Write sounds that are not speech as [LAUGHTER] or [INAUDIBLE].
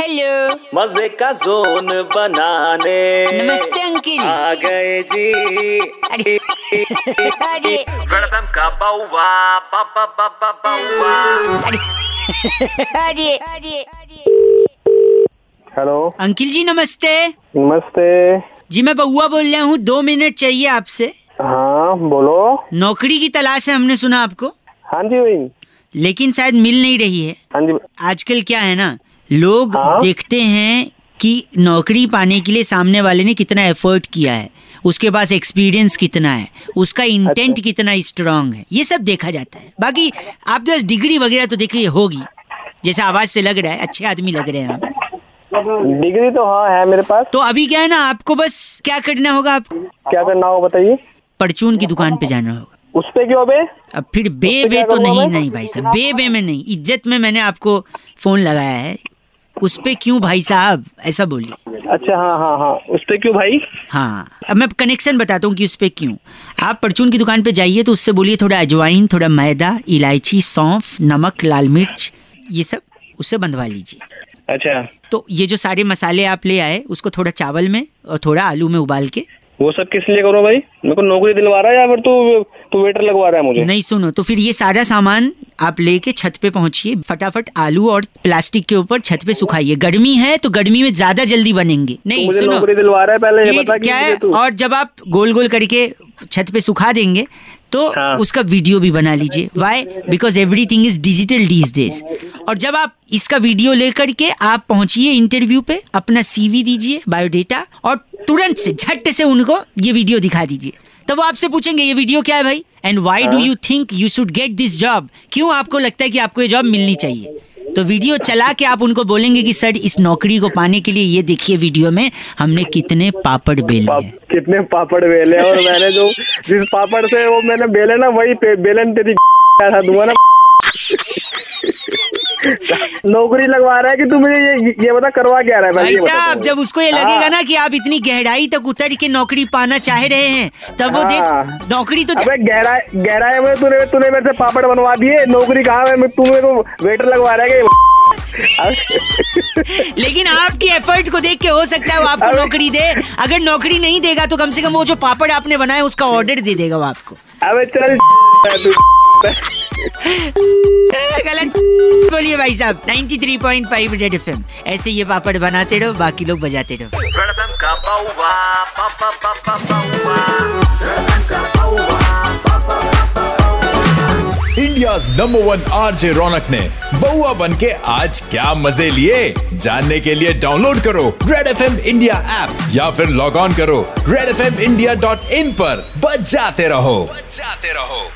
Hello मज़े का zone बनाने। नमस्ते अंकिल। आ गए जी। अरे अरे। वेलकम का बाउवा बाबा बाबा बाउवा। अरे अरे अरे। हेलो। अंकिल जी नमस्ते। नमस्ते। जी मैं बउआ बोल रहा हूँ दो मिनट चाहिए आपसे। हाँ बोलो। नौकरी की तलाश है हमने सुना आपको। हाँ जी भाई। लेकिन शायद मिल नहीं रही है। हाँ जी। आजकल क्या है ना लोग हाँ? देखते हैं कि नौकरी पाने के लिए सामने वाले ने कितना एफर्ट किया है। उसके पास एक्सपीरियंस कितना है। उसका इंटेंट अच्छा। कितना स्ट्रांग है। ये सब देखा जाता है। बाकी आपके पास डिग्री वगैरह तो देखिए होगी। जैसे आवाज़ से लग रहा है अच्छे आदमी लग रहे हैं आप। डिग्री तो हाँ है मेरे पास। तो अभी क्या है ना आपको बस क्या करना होगा आप? क्या करना होगा बताइए? परचून की दुकान पे जाना होगा। उस पे क्यों बे अब फिर बे बे तो नहीं नहीं भाई साहब बे बे में नहीं। इज़्ज़त में मैंने आपको फ़ोन लगाया है। उस पे क्यों भाई साहब? ऐसा बोलिए। अच्छा हाँ हाँ हाँ। उस पे क्यों भाई? हाँ। अब मैं कनेक्शन बताता हूँ कि उस पे क्यों। आप परचून की दुकान पे जाइए तो उससे बोलिए थोड़ा अजवाइन थोड़ा मैदा इलायची सौंफ नमक लाल मिर्च ये सब उससे बंधवा लीजिए। अच्छा। तो ये जो सारे मसाले आप ले आए उसको थोड़ा चावल में और थोड़ा आलू में उबाल के। वो सब किस लिए करो भाई? मेरे को नौकरी दिलवा रहा है या फिर तू तू वेटर लगवा रहा है मुझे? नहीं सुनो तो फिर ये सारा सामान आप लेके छत पे पहुंचिए फटाफट आलू और प्लास्टिक के ऊपर छत पे सुखाइए। गर्मी है तो गर्मी में ज़्यादा जल्दी बनेंगे। नहीं मुझे सुनो। दिलवा रहा है पहले ये बता क्या है? और जब आप गोल गोल करके छत पे सुखा देंगे तो हाँ। उसका वीडियो भी बना लीजिए। Why because everything is digital these days और जब आप इसका वीडियो लेकर के आप पहुंचिए इंटरव्यू पे अपना सीवी दीजिए बायोडेटा और तुरंत से झट से उनको ये वीडियो दिखा दीजिए। तब वो आपसे पूछेंगे ये वीडियो क्या है भाई? And why do. You think you should get this job क्यों आपको लगता है कि आपको ये जॉब मिलनी चाहिए? तो वीडियो चला के आप उनको बोलेंगे कि सर इस नौकरी को पाने के लिए ये देखिए वीडियो में हमने कितने पापड़ बेले पाप, कितने पापड़ बेले और मैंने जो जिस पापड़ से वो मैंने बेले ना वही बेलन तेरी [LAUGHS] दूँगा ना। नौकरी लगवा रहा है कि तू मुझे ये ये बता करवा क्या रहा है भाई साहब जब उसको ये लगेगा हाँ। ना कि आप इतनी गहराई तक उतर के नौकरी पाना चाह रहे हैं तब वो हाँ। देख नौकरी तो अबे गहराई गहराई में तूने तूने मेरे से पापड़ बनवा दिए नौकरी कहाँ है तू मेरे को वेटर लगवा रहा है [LAUGHS] लेकिन आपकी एफर्ट को देख के हो सकता है वो आपको नौकरी दे अगर नौकरी नहीं देगा तो कम से कम वो जो पापड़ आपने बनाया उसका ऑर्डर दे देगा वो आपको अबे चल [LAUGHS] [LAUGHS] [LAUGHS] गलत बोलिए भाई साहब 93.5 रेड एफएम ऐसे ये पापड़ बनाते रहो बाकी लोग बजाते रहो। का India number one RJ Raunak ने बउआ बन के आज क्या मज़े लिए? जानने के लिए डाउनलोड करो red F M India app या फिर लॉग ऑन करो red F M India dot in पर। बजाते रहो। बजाते रहो।